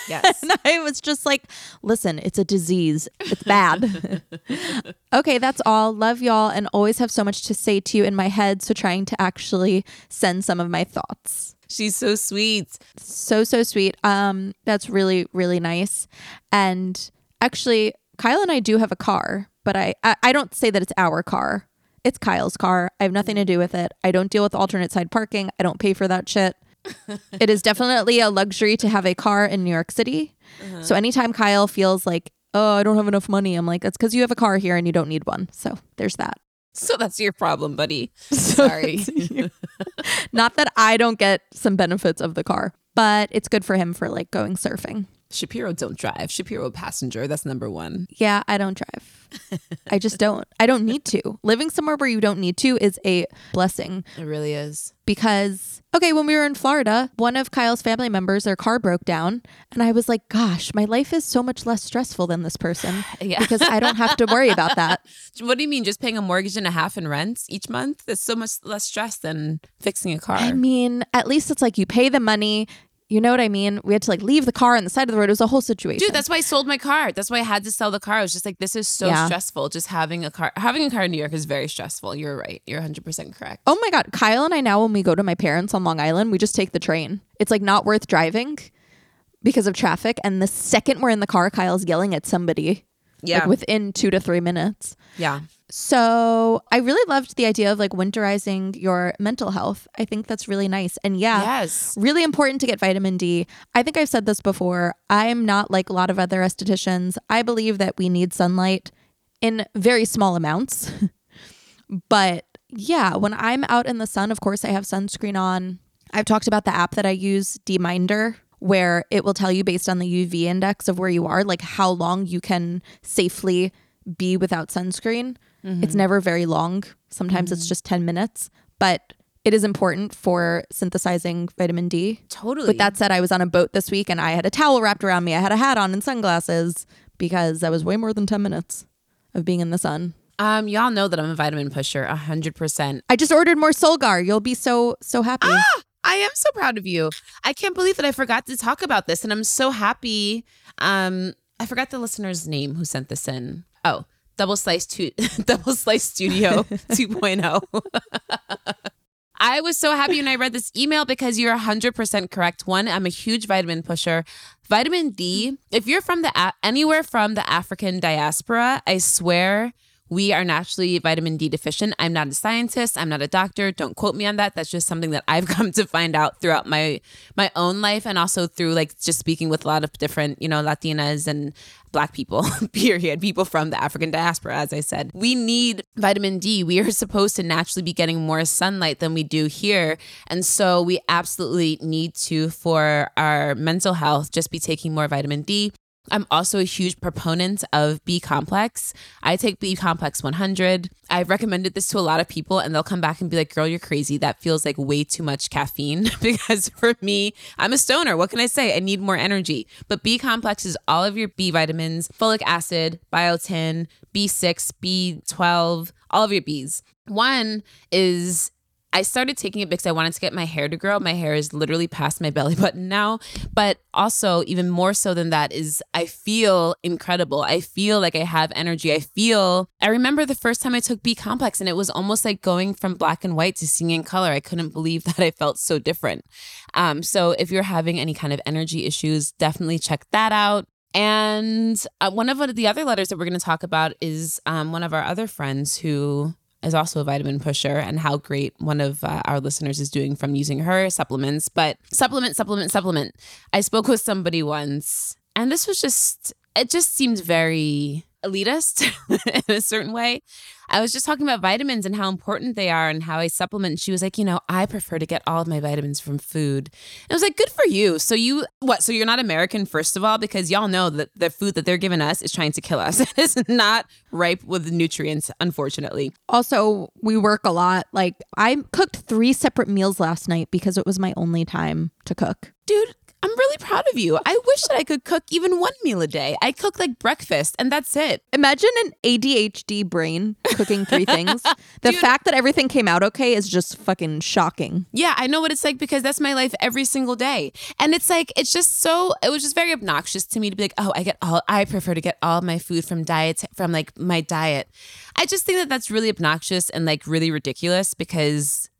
S1: Yes.
S2: And I was just like, Listen, it's a disease. It's bad. okay, that's all. Love y'all and always have so much to say to you in my head. So trying to actually send some of my thoughts
S1: She's so sweet.
S2: so so sweet. Um that's really really nice. And actually kyle and i do have a car but I, I i don't say that it's our car. It's kyle's car. I have nothing to do with it. I don't deal with alternate side parking. I don't pay for that shit. It is definitely a luxury to have a car in new york city. So anytime kyle feels like oh i don't have enough money i'm like that's because you have a car here and you don't need one. So there's that
S1: So that's your problem, buddy. Sorry.
S2: not that i don't get some benefits of the car but it's good for him for like going surfing
S1: Shapiro don't drive. Shapiro passenger. That's number one.
S2: Yeah, I don't drive. I just don't. I don't need to. Living somewhere where you don't need to is a blessing
S1: It really is.
S2: because, okay, when we were in Florida, one of Kyle's family members, their car broke down. And I was like, gosh, my life is so much less stressful than this person
S1: Yeah.
S2: because I don't have to worry about that.
S1: What do you mean? Just paying a mortgage and a half in rent each month? That's so much less stress than fixing a car.
S2: I mean, at least it's like you pay the money. You know what I mean? We had to like leave the car on the side of the road. It was a whole situation.
S1: Dude, that's why I sold my car. That's why I had to sell the car. I was just like, this is so
S2: Yeah.
S1: stressful. Just having a car. Having a car in New York is very stressful. You're right. You're 100% correct.
S2: Oh my God. Kyle and I now, when we go to my parents on Long Island, we just take the train. It's like not worth driving because of traffic. And the second we're in the car, Kyle's yelling at somebody.
S1: Yeah.
S2: Like within two to three minutes.
S1: yeah.
S2: So I really loved the idea of like winterizing your mental health. I think that's really nice. And yeah,
S1: Yes.
S2: really important to get vitamin D. I think I've said this before. I'm not like a lot of other estheticians. I believe that we need sunlight in very small amounts. but yeah, when I'm out in the sun, of course, I have sunscreen on. I've talked about the app that I use, DMinder, where it will tell you based on the UV index of where you are, like how long you can safely be without sunscreen. It's never very long. Sometimes it's just 10 minutes, but it is important for synthesizing vitamin D.
S1: Totally.
S2: With that said, I was on a boat this week and I had a towel wrapped around me. I had a hat on and sunglasses because that was way more than 10 minutes of being in the sun.
S1: Um, y'all know that I'm a vitamin pusher, hundred percent.
S2: I just ordered more Solgar. You'll be so so happy. Ah!
S1: I am so proud of you. I can't believe that I forgot to talk about this, and I'm so happy. Um, I forgot the listener's name who sent this in. Oh, Double Slice two, Double Slice Studio 2.0. I was so happy when I read this email because you're 100% correct. One, I'm a huge vitamin pusher. Vitamin D, if you're from the anywhere from the African diaspora, I swear we are naturally vitamin D deficient. I'm not a scientist, I'm not a doctor. Don't quote me on that. That's just something that I've come to find out throughout my my own life and also through like just speaking with a lot of different, you know, Latinas and black people, period, people from the African diaspora, as I said. We need vitamin D. We are supposed to naturally be getting more sunlight than we do here. And so we absolutely need to, for our mental health, just be taking more vitamin D. I'm also a huge proponent of B complex. I take B complex 100. I've recommended this to a lot of people, and they'll come back and be like, Girl, you're crazy. That feels like way too much caffeine. because for me, I'm a stoner. What can I say? I need more energy. But B complex is all of your B vitamins, folic acid, biotin, B6, B12, all of your Bs. One is I started taking it because I wanted to get my hair to grow. My hair is literally past my belly button now. But also, even more so than that, is I feel incredible. I feel like I have energy. I feel, I remember the first time I took B complex and it was almost like going from black and white to seeing in color. I couldn't believe that I felt so different. Um, so if you're having any kind of energy issues, definitely check that out. And uh, one of the other letters that we're going to talk about is um, one of our other friends who is also a vitamin pusher and how great one of uh, our listeners is doing from using her supplements. But supplement, supplement, supplement. I spoke with somebody once, and this was just, it just seemed very elitist in a certain way. I was just talking about vitamins and how important they are and how I supplement. And She was like, you know, I prefer to get all of my vitamins from food. And I was like, good for you. So you what? So you're not American, first of all, because y'all know that the food that they're giving us is trying to kill us. it is not ripe with nutrients, unfortunately.
S2: Also, we work a lot. Like I cooked three separate meals last night because it was my only time to cook.
S1: Dude, I'm really proud of you. I wish that I could cook even one meal a day. I cook like breakfast and that's it.
S2: Imagine an ADHD brain cooking three things. The
S1: Dude.
S2: fact that everything came out okay is just fucking shocking.
S1: Yeah, I know what it's like because that's my life every single day. And it's like, it's just so, it was just very obnoxious to me to be like, oh, I get all, I prefer to get all my food from diet, from like my diet. I just think that that's really obnoxious and like really ridiculous because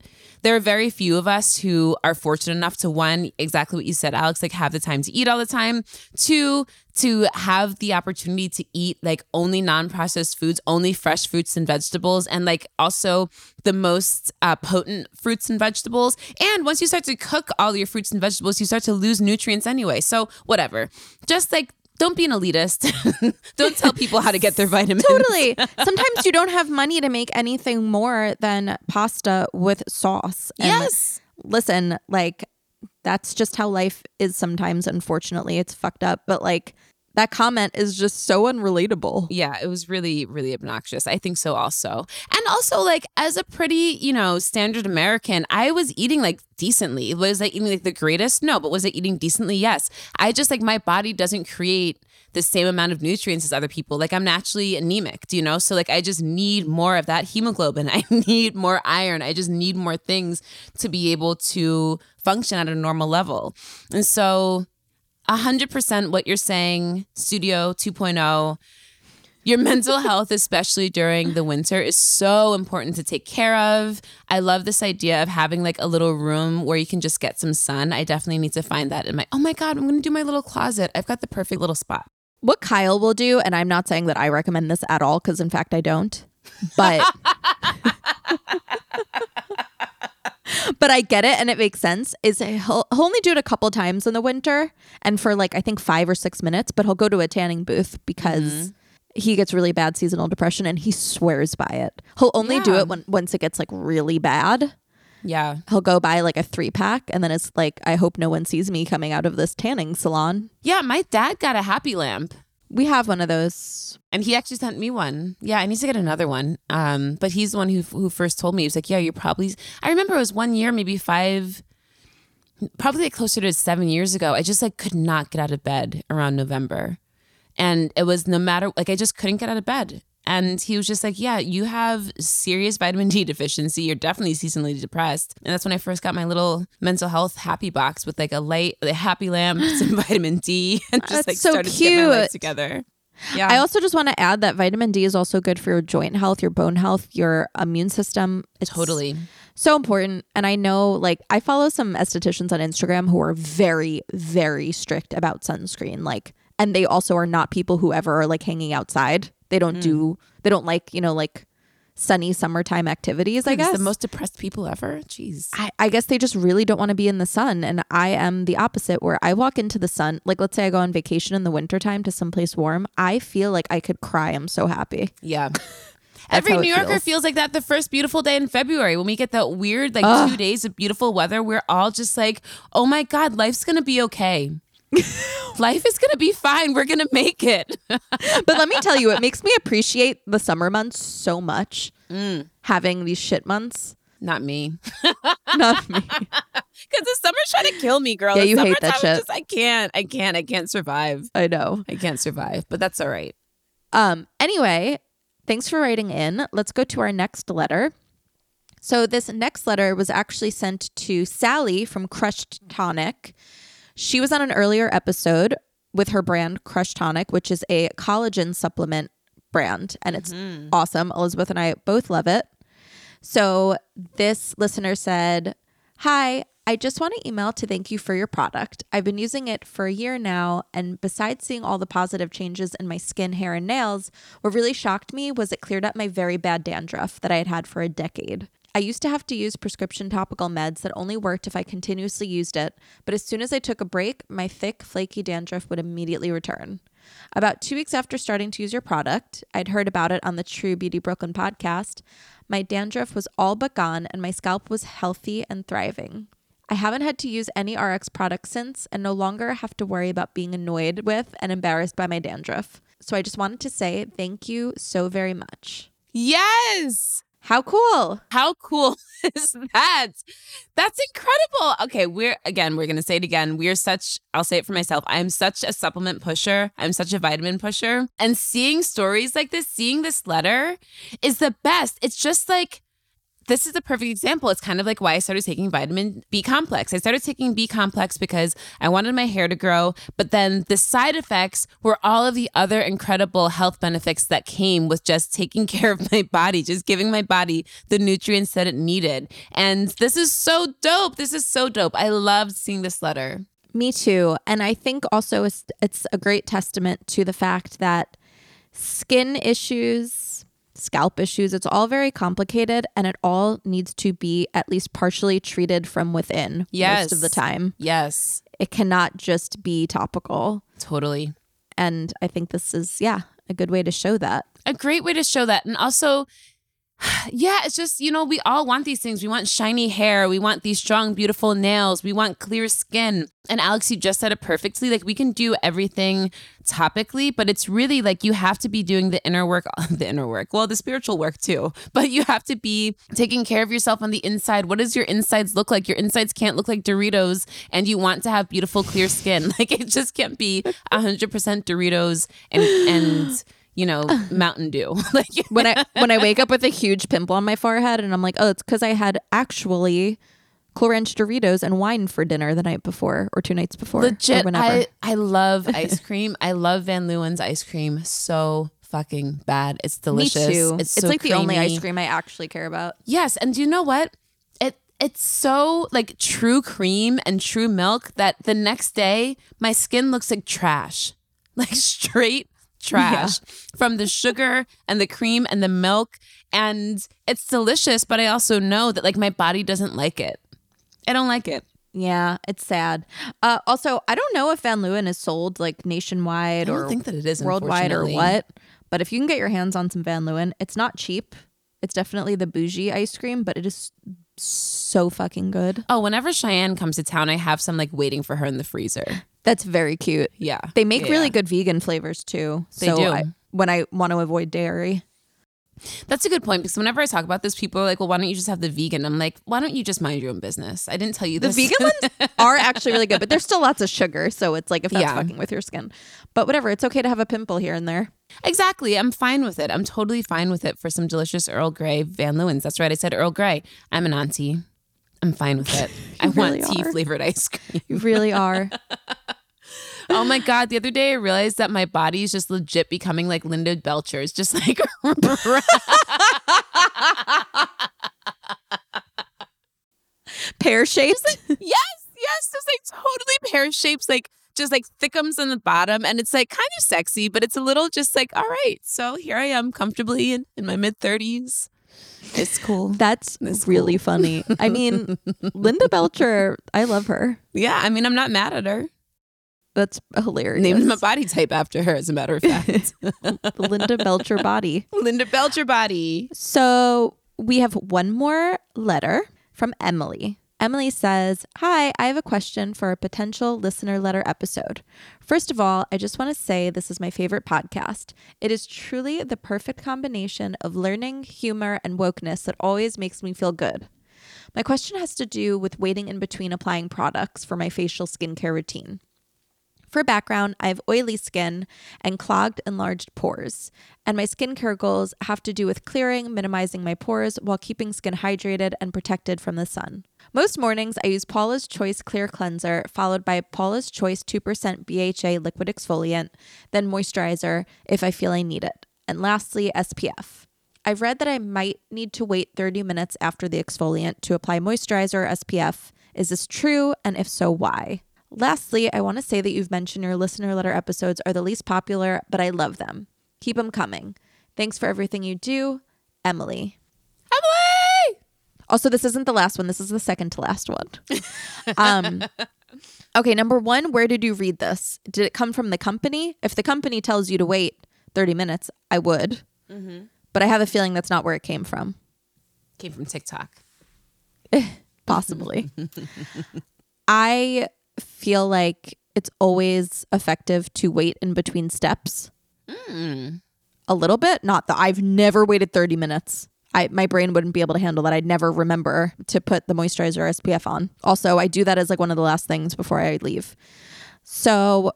S1: there are very few of us who are fortunate enough to one exactly what you said alex like have the time to eat all the time. Two to have the opportunity to eat like only non-processed foods only fresh fruits and vegetables and like also the most uh, potent fruits and vegetables. And once you start to cook all your fruits and vegetables you start to lose nutrients anyway. So whatever. Just like don't be an elitist. don't tell people how to get their vitamins.
S2: Totally. Sometimes you don't have money to make anything more than pasta with sauce. And
S1: Yes.
S2: Listen, like that's just how life is sometimes, unfortunately. It's fucked up. But like that comment is just so unrelatable.
S1: Yeah, it was really, really obnoxious. I think so also. And also, like, as a pretty, you know, standard American, I was eating like decently. Was I eating like the greatest? No, but was I eating decently? Yes. I just like my body doesn't create the same amount of nutrients as other people. Like I'm naturally anemic, do you know? So like I just need more of that hemoglobin. I need more iron. I just need more things to be able to function at a normal level. And so 100% what you're saying, Studio 2.0. Your mental health, especially during the winter, is so important to take care of. I love this idea of having like a little room where you can just get some sun. I definitely need to find that in my, oh my God, I'm going to do my little closet. I've got the perfect little spot.
S2: What Kyle will do, and I'm not saying that I recommend this at all, because in fact I don't, but but I get it and it makes sense. Is he'll, he'll only do it a couple times in the winter and for like I think five or six minutes, but he'll go to a tanning booth because mm-hmm. he gets really bad seasonal depression and he swears by it. He'll only do it when once it gets like really bad.
S1: Yeah.
S2: He'll go buy like a three pack and then it's like I hope no one sees me coming out of this tanning salon.
S1: Yeah. My dad got a happy lamp.
S2: We have one of those.
S1: And he actually sent me one. Yeah, I need to get another one. Um, but he's the one who who first told me. He was like, "Yeah, you're probably." I remember it was one year, maybe five, probably like closer to seven years ago. I just like could not get out of bed around November, and it was no matter like I just couldn't get out of bed. And he was just like, "Yeah, you have serious vitamin D deficiency. You're definitely seasonally depressed." And that's when I first got my little mental health happy box with like a light, a happy lamp, some vitamin D, and just
S2: That's
S1: like
S2: so
S1: started to get my life
S2: cute.
S1: together. Yeah,
S2: I also just want to add that vitamin D is also good for your joint health, your bone health, your immune system. It's
S1: totally.
S2: so important. And I know, like, I follow some estheticians on Instagram who are very, very strict about sunscreen. Like, and they also are not people who ever are like hanging outside. They don't mm. do, they don't like, you know, like sunny summertime activities, I guess.
S1: the most depressed people ever. Jeez.
S2: I, I guess they just really don't want to be in the sun. And I am the opposite, where I walk into the sun. Like, let's say I go on vacation in the wintertime to someplace warm. I feel like I could cry. I'm so happy.
S1: Yeah. Every New Yorker
S2: feels.
S1: feels. like that the first beautiful day in February when we get that weird like two days of beautiful weather. We're all just like, oh my God, life's gonna be okay. Life is gonna be fine. We're gonna make it.
S2: But let me tell you, it makes me appreciate the summer months so much.
S1: Mm.
S2: Having these shit months.
S1: Not me.
S2: Not me.
S1: Because the summer's trying to kill me, girl.
S2: Yeah,
S1: The
S2: you hate that shit.
S1: Just, I can't. I can't. I can't survive.
S2: I know.
S1: I can't survive. But that's all right.
S2: Um, anyway, thanks for writing in. Let's go to our next letter. So this next letter was actually sent to Sally from Crushed Tonic. She was on an earlier episode with her brand Crushed Tonic, which is a collagen supplement brand, and it's mm-hmm. awesome. Elizabeth and I both love it. So this listener said, Hi, I just want to email to thank you for your product. I've been using it for a year now, and besides seeing all the positive changes in my skin, hair, and nails, what really shocked me was it cleared up my very bad dandruff that I had had for a decade. I used to have to use prescription topical meds that only worked if I continuously used it, but as soon as I took a break, my thick, flaky dandruff would immediately return. About two weeks after starting to use your product, I'd heard about it on the True Beauty Brooklyn podcast. My dandruff was all but gone, and my scalp was healthy and thriving. I haven't had to use any RX products since and no longer have to worry about being annoyed with and embarrassed by my dandruff. So I just wanted to say thank you so very much.
S1: Yes.
S2: How cool!
S1: How cool is that? That's incredible. Okay, we're again, we're going to say it again. We're such, I'll say it for myself. I'm such a supplement pusher. I'm such a vitamin pusher. And seeing stories like this, seeing this letter is the best. It's just like, this is a perfect example. It's kind of like why I started taking vitamin B complex. I started taking B complex because I wanted my hair to grow, but then the side effects were all of the other incredible health benefits that came with just taking care of my body, just giving my body the nutrients that it needed. And this is so dope. This is so dope. I loved seeing this letter.
S2: Me too. And I think also it's, it's a great testament to the fact that skin issues scalp issues. It's all very complicated and it all needs to be at least partially treated from within
S1: yes.
S2: most of the time.
S1: Yes.
S2: It cannot just be topical.
S1: Totally.
S2: And I think this is, yeah, a good way to show that.
S1: A great way to show that. And also, yeah, it's just, you know, we all want these things. We want shiny hair. We want these strong, beautiful nails. We want clear skin. And Alex, you just said it perfectly. Like, we can do everything topically, but it's really like you have to be doing the inner work, the inner work, well, the spiritual work too. But you have to be taking care of yourself on the inside. What does your insides look like? Your insides can't look like Doritos, and you want to have beautiful, clear skin. Like, it just can't be 100% Doritos and, and, you know, Mountain Dew. like
S2: when I when I wake up with a huge pimple on my forehead and I'm like, oh, it's because I had actually Cool Ranch Doritos and wine for dinner the night before or two nights before.
S1: Legit, I I love ice cream. I love Van Leeuwen's ice cream so fucking bad. It's delicious.
S2: Me too.
S1: It's,
S2: it's
S1: so
S2: like the only ice cream I actually care about.
S1: Yes, and do you know what? It it's so like true cream and true milk that the next day my skin looks like trash. Like straight trash from the sugar and the cream and the milk and it's delicious, but I also know that like my body doesn't like it. I don't like it.
S2: Yeah, it's sad. Uh, also, I don't know if Van Leeuwen is sold like nationwide or
S1: think that it is
S2: worldwide or what. But if you can get your hands on some Van Leeuwen, it's not cheap. It's definitely the bougie ice cream, but it is so fucking good.
S1: Oh, whenever Cheyenne comes to town, I have some like waiting for her in the freezer.
S2: That's very cute.
S1: Yeah.
S2: They make
S1: Yeah,
S2: really
S1: yeah.
S2: good vegan flavors too.
S1: They
S2: so
S1: do.
S2: I, when I want to avoid dairy,
S1: That's a good point because whenever I talk about this, people are like, well, why don't you just have the vegan? I'm like, why don't you just mind your own business? I didn't tell you this.
S2: the vegan ones are actually really good, but there's still lots of sugar. So it's like if that's
S1: Yeah.
S2: fucking with your skin, but whatever. It's okay to have a pimple here and there.
S1: exactly. I'm fine with it. I'm totally fine with it for some delicious Earl Grey Van Leeuwen's. That's right. I said Earl Grey. I'm an auntie. I'm fine with it. I
S2: really
S1: want tea
S2: are.
S1: flavored ice cream.
S2: You really are.
S1: Oh my God. The other day I realized that my body is just legit becoming like Linda Belcher's, just like
S2: Pear shaped.
S1: yes, yes. Just like totally pear shapes, like just like thickums on the bottom. And it's like kind of sexy, but it's a little just like, all right. So here I am comfortably in, in my mid 30s. It's cool.
S2: That's
S1: That's
S2: really
S1: cool.
S2: funny. I mean, Linda Belcher, I love her.
S1: Yeah. I mean, I'm not mad at her.
S2: That's hilarious.
S1: Named my body type after her, as a matter of fact.
S2: Linda Belcher body.
S1: Linda Belcher body.
S2: So we have one more letter from Emily. Emily says, Hi, I have a question for a potential listener letter episode. First of all, I just want to say this is my favorite podcast. It is truly the perfect combination of learning, humor, and wokeness that always makes me feel good. My question has to do with waiting in between applying products for my facial skincare routine. For background, I have oily skin and clogged, enlarged pores, and my skincare goals have to do with clearing, minimizing my pores while keeping skin hydrated and protected from the sun. Most mornings, I use Paula's Choice Clear Cleanser, followed by Paula's Choice 2% BHA liquid exfoliant, then moisturizer if I feel I need it, and lastly, SPF. I've read that I might need to wait 30 minutes after the exfoliant to apply moisturizer or SPF Is this true? And if so, why? Lastly, I want to say that you've mentioned your listener letter episodes are the least popular, but I love them. Keep them coming. Thanks for everything you do, Emily.
S1: Emily!
S2: Also, this isn't the last one. This is the second to last one. um, okay, number one, where did you read this? Did it come from the company? If the company tells you to wait 30 minutes, I would. But I have a feeling that's not where it came from.
S1: Came from TikTok.
S2: Possibly. I feel like it's always effective to wait in between steps. Mm. A little bit. Not that I've never waited 30 minutes. I, my brain wouldn't be able to handle that. I'd never remember to put the moisturizer or SPF on. Also, I do that as like one of the last things before I leave. So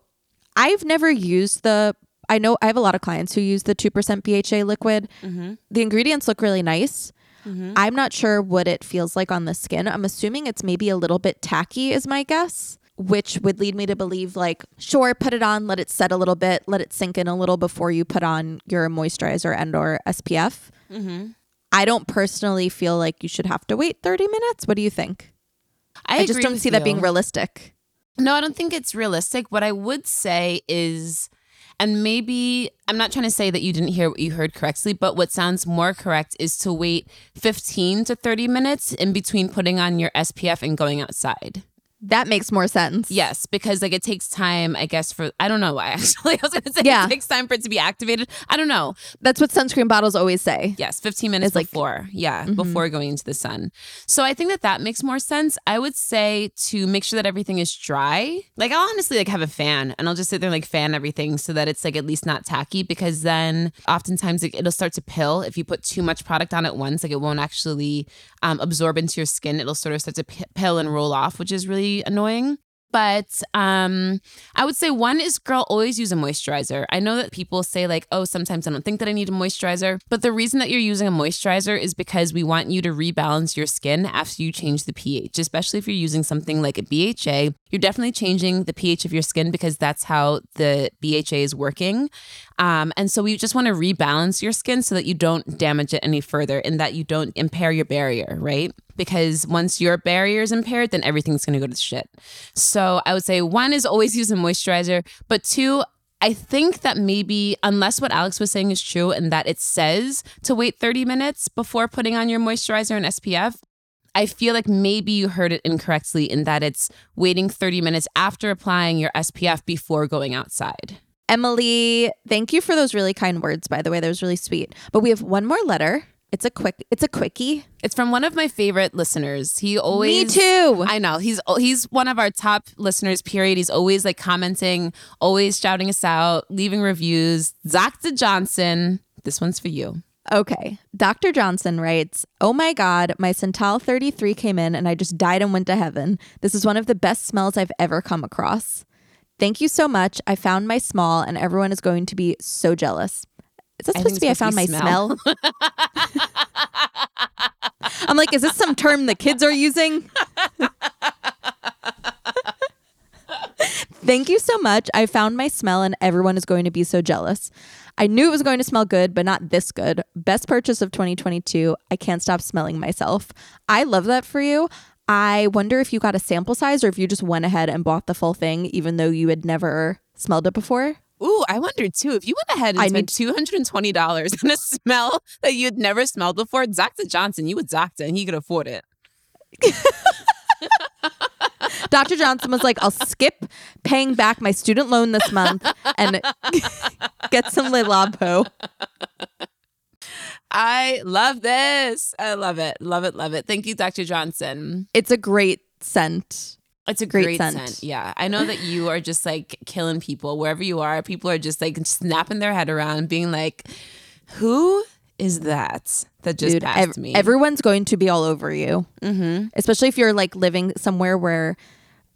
S2: I've never used the. I know I have a lot of clients who use the 2% BHA liquid. Mm-hmm. The ingredients look really nice. Mm-hmm. I'm not sure what it feels like on the skin. I'm assuming it's maybe a little bit tacky, is my guess, which would lead me to believe like, sure, put it on, let it set a little bit, let it sink in a little before you put on your moisturizer and or SPF. Mm-hmm. I don't personally feel like you should have to wait 30 minutes. What do you think?
S1: I,
S2: I, just don't see that being realistic.
S1: No, I don't think it's realistic. What I would say is, and maybe I'm not trying to say that you didn't hear what you heard correctly, but what sounds more correct is to wait 15 to 30 minutes in between putting on your SPF and going outside.
S2: That makes more sense.
S1: Yes, because like it takes time, I guess, for I don't know why actually. I was gonna say
S2: Yeah.
S1: it takes time for it to be activated. I don't know.
S2: That's what sunscreen bottles always say.
S1: Yes, 15 minutes
S2: It's like-
S1: before. yeah, before going into the sun. So I think that that makes more sense. I would say to make sure that everything is dry. Like I'll honestly like have a fan and I'll just sit there and like fan everything so that it's like at least not tacky because then oftentimes it, it'll start to pill if you put too much product on at once. Like it won't actually um, absorb into your skin. It'll sort of start to p- pill and roll off, which is really annoying. But um, I would say one is girl, always use a moisturizer. I know that people say, like, oh, sometimes I don't think that I need a moisturizer. But the reason that you're using a moisturizer is because we want you to rebalance your skin after you change the pH, especially if you're using something like a BHA. You're definitely changing the pH of your skin because that's how the BHA is working. Um, and so we just want to rebalance your skin so that you don't damage it any further and that you don't impair your barrier, right? Because once your barrier is impaired, then everything's going to go to shit. So I would say one is always use a moisturizer, but two, I think that maybe, unless what Alex was saying is true and that it says to wait 30 minutes before putting on your moisturizer and SPF, I feel like maybe you heard it incorrectly in that it's waiting 30 minutes after applying your SPF before going outside.
S2: Emily, thank you for those really kind words, by the way. That was really sweet. But we have one more letter. It's a quick it's a quickie.
S1: It's from one of my favorite listeners. He always
S2: Me too.
S1: I know. He's he's one of our top listeners, period. He's always like commenting, always shouting us out, leaving reviews. Dr. Johnson, this one's for you.
S2: Okay. Dr. Johnson writes, Oh my God, my Santal 33 came in and I just died and went to heaven. This is one of the best smells I've ever come across. Thank you so much. I found my small and everyone is going to be so jealous. Is that supposed to be I found my
S1: be
S2: smell? I'm like, is this some term the kids are using? Thank you so much. I found my smell and everyone is going to be so jealous. I knew it was going to smell good, but not this good. Best purchase of 2022. I can't stop smelling myself. I love that for you. I wonder if you got a sample size or if you just went ahead and bought the full thing, even though you had never smelled it before.
S1: Ooh, I wondered too. If you went ahead and
S2: I
S1: spent two hundred and twenty dollars on a smell that you had never smelled before, Dr. Johnson, you would doctor and he could afford it.
S2: Dr. Johnson was like, I'll skip paying back my student loan this month and get some Le Labo.
S1: I love this. I love it. Love it. Love it. Thank you, Dr. Johnson.
S2: It's a great scent.
S1: It's a
S2: Great
S1: great,
S2: scent.
S1: scent. Yeah. I know that you are just like killing people wherever you are. People are just like snapping their head around, being like, who is that that just
S2: Dude,
S1: passed
S2: ev-
S1: me?
S2: everyone's going to be all over you.
S1: mm-hmm.
S2: Especially if you're like living somewhere where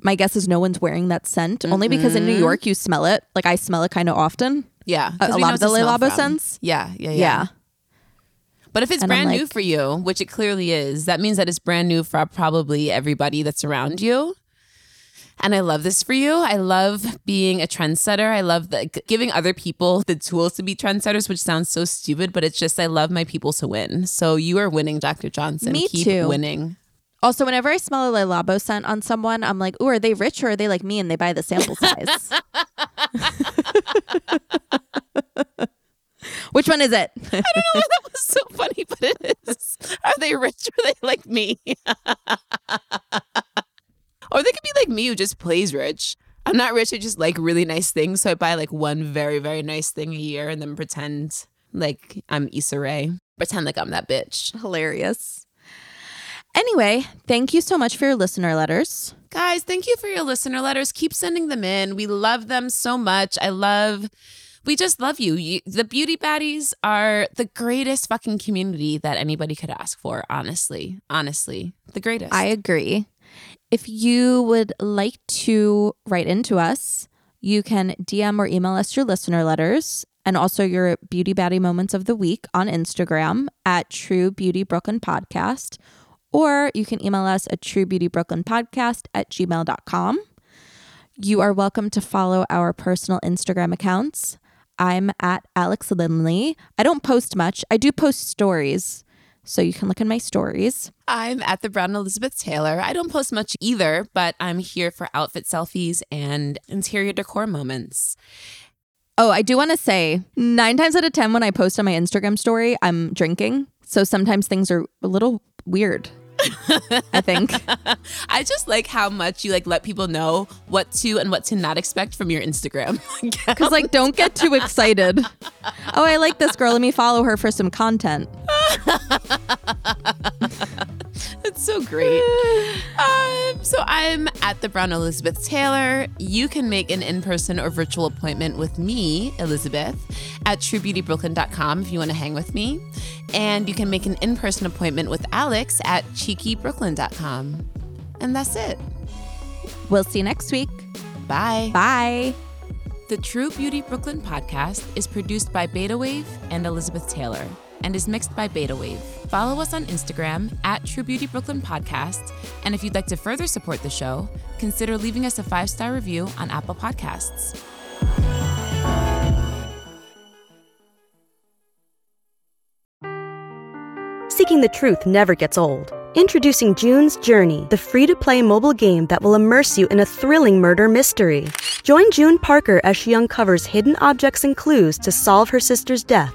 S2: my guess is no one's wearing that scent. Only because in New
S1: Mm-hmm.
S2: York you smell it. Like I smell it kind of often.
S1: Yeah.
S2: A, a lot of the Le Labo scents.
S1: Yeah, yeah, yeah.
S2: Yeah.
S1: But if it's
S2: And
S1: brand new for you, which it clearly is, that means that it's brand new for probably everybody that's around you. And I love this for you. I love being a trendsetter. I love the, giving other people the tools to be trendsetters, which sounds so stupid, but it's just I love my people to win. So you are winning, Dr. Johnson.
S2: Me
S1: Keep
S2: too.
S1: winning.
S2: Also, whenever I smell a Le Labo scent on someone, I'm like, ooh, are they rich or are they like me and they buy the sample size? Which one is it?
S1: I don't know why that was so funny, but it is. Are they rich or are they like me? or they could be like me who just plays rich. I'm not rich, I just like really nice things. So I buy like one very, very nice thing a year and then pretend like I'm Issa Rae. Pretend like I'm that bitch.
S2: Hilarious. Anyway, thank you so much for your listener letters.
S1: Guys, thank you for your listener letters. Keep sending them in. We love them so much. I love we just love you. you. The beauty baddies are the greatest fucking community that anybody could ask for, honestly. Honestly, the greatest.
S2: I agree. If you would like to write into us, you can DM or email us your listener letters and also your beauty baddie moments of the week on Instagram at True Beauty Brooklyn Podcast. Or you can email us at True Beauty Brooklyn Podcast at gmail.com. You are welcome to follow our personal Instagram accounts. I'm at Alex Lindley. I don't post much. I do post stories, so you can look in my stories.
S1: I'm at the Brown Elizabeth Taylor. I don't post much either, but I'm here for outfit selfies and interior decor moments.
S2: Oh, I do want to say nine times out of 10, when I post on my Instagram story, I'm drinking. So sometimes things are a little weird. I think.
S1: I just like how much you like let people know what to and what to not expect from your Instagram.
S2: Because like, don't get too excited. Oh, I like this girl. Let me follow her for some content.
S1: That's so great. Um, so I'm at the Brown Elizabeth Taylor. You can make an in-person or virtual appointment with me, Elizabeth, at truebeautybrooklyn.com if you want to hang with me. And you can make an in-person appointment with Alex at cheekybrooklyn.com. And that's it.
S2: We'll see you next week.
S1: Bye.
S2: Bye.
S1: The True Beauty Brooklyn podcast is produced by Beta Wave and Elizabeth Taylor and is mixed by Beta Wave. Follow us on Instagram at True Beauty Brooklyn Podcast. And if you'd like to further support the show, consider leaving us a five star review on Apple Podcasts.
S4: Seeking the truth never gets old. Introducing June's Journey, the free to play mobile game that will immerse you in a thrilling murder mystery. Join June Parker as she uncovers hidden objects and clues to solve her sister's death